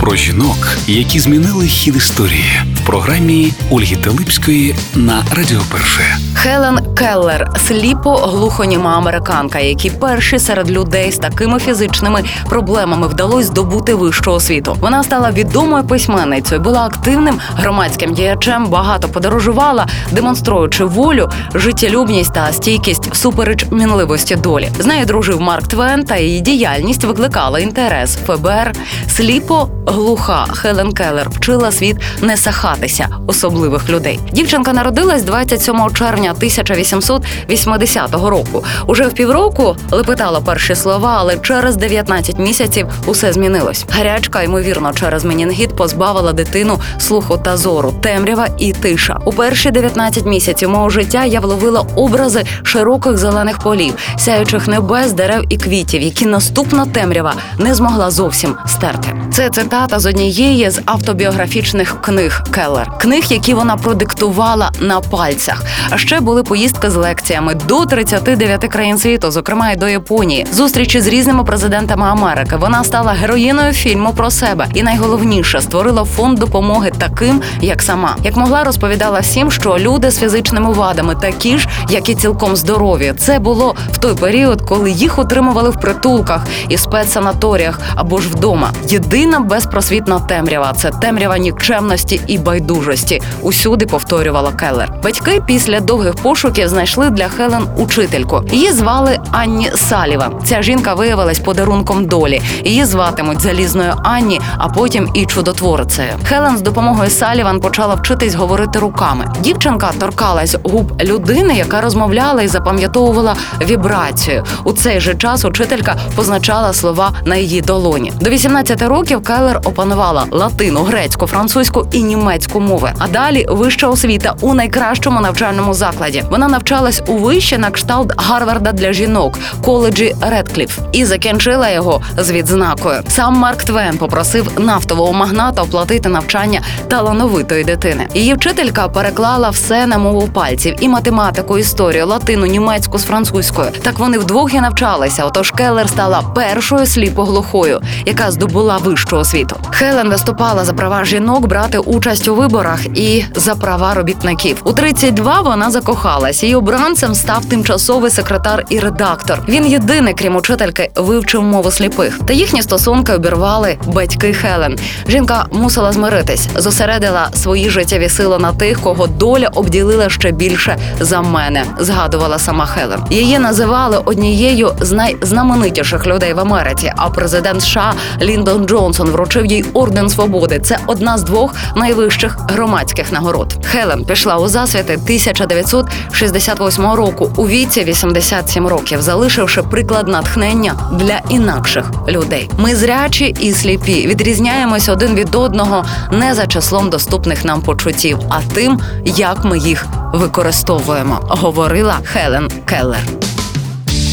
Про жінок, які змінили хід історії в програмі Ольги Телипської на Радіо Перше. Хелен Келлер сліпо-глухоніма американка, якій перші серед людей з такими фізичними проблемами вдалося здобути вищу освіту. Вона стала відомою письменницею, була активним громадським діячем, багато подорожувала, демонструючи волю, життєлюбність та стійкість всупереч мінливості долі. З нею дружив Марк Твен, та її діяльність викликала інтерес ФБР. Сліпо глуха Хелен Келлер вчила світ не сахатися особливих людей. Дівчинка народилась 27 червня 1880 року. Уже в півроку лепетала перші слова, але через 19 місяців усе змінилось. Гарячка, ймовірно, через менінгіт позбавила дитину слуху та зору, темрява і тиша. У перші 19 місяців мого життя я вловила образи широких зелених полів, сяючих небес, дерев і квітів, які наступна темрява не змогла зовсім стерти. Це цитата з однієї з автобіографічних книг Келлер, книг, які вона продиктувала на пальцях. А ще були поїздки з лекціями до 39 країн світу, зокрема й до Японії, зустрічі з різними президентами Америки. Вона стала героїною фільму про себе, і найголовніше створила фонд допомоги таким, як сама, як могла розповідала всім, що люди з фізичними вадами такі ж, як і цілком здорові. Це було в той період, коли їх отримували в притулках і спецсанаторіях або ж вдома. Єдина безпросвітна темрява це темрява нікчемності і байдужості. Усюди повторювала Келлер. Батьки після довгих пошуків знайшли для Хелен учительку. Її звали Анні Саліван. Ця жінка виявилась подарунком долі. Її зватимуть залізною Анні, а потім і чудотворицею. Хелен з допомогою Саліван почала вчитись говорити руками. Дівчинка торкалась губ людини, яка розмовляла і запам'ятовувала вібрацію. У цей же час учителька позначала слова на її долоні. До 18 років Келлер опанувала латину, грецьку, французьку і німецьку мови. А далі вища освіта у найкращому навчальному закладі. Вона навчалась у вище на кшталт Гарварда для жінок, коледжі Редкліф, і закінчила його з відзнакою. Сам Марк Твен попросив нафтового магната оплатити навчання талановитої дитини. Її вчителька переклала все на мову пальців і математику, історію, латину, німецьку з французькою. Так вони вдвох і навчалися. Отож Келлер стала першою сліпоглухою, яка здобула вищу освіту. Хелен виступала за права жінок брати участь у виборах і за права робітників. У 32 вона закохалась. Її обранцем став тимчасовий секретар і редактор. Він єдиний, крім учительки, вивчив мову сліпих. Та їхні стосунки обірвали батьки Хелен. Жінка мусила змиритись, зосередила свої життєві сили на тих, кого доля обділила ще більше за мене. Згадувала сама Хелен. Її називали однією з найзнаменитіших людей в Америці. А президент США Ліндон Джонсон вручив їй орден свободи. Це одна з двох найвищих громадських нагород. Хелен пішла у засвіти 1968 року у віці 87 років, залишивши приклад натхнення для інакших людей. Ми зрячі і сліпі, відрізняємось один від одного не за числом доступних нам почуттів, а тим, як ми їх використовуємо, говорила Хелен Келлер.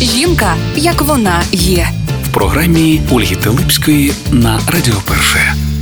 Жінка, як вона є. Програмі Ольги Телипської на Радіо Перше.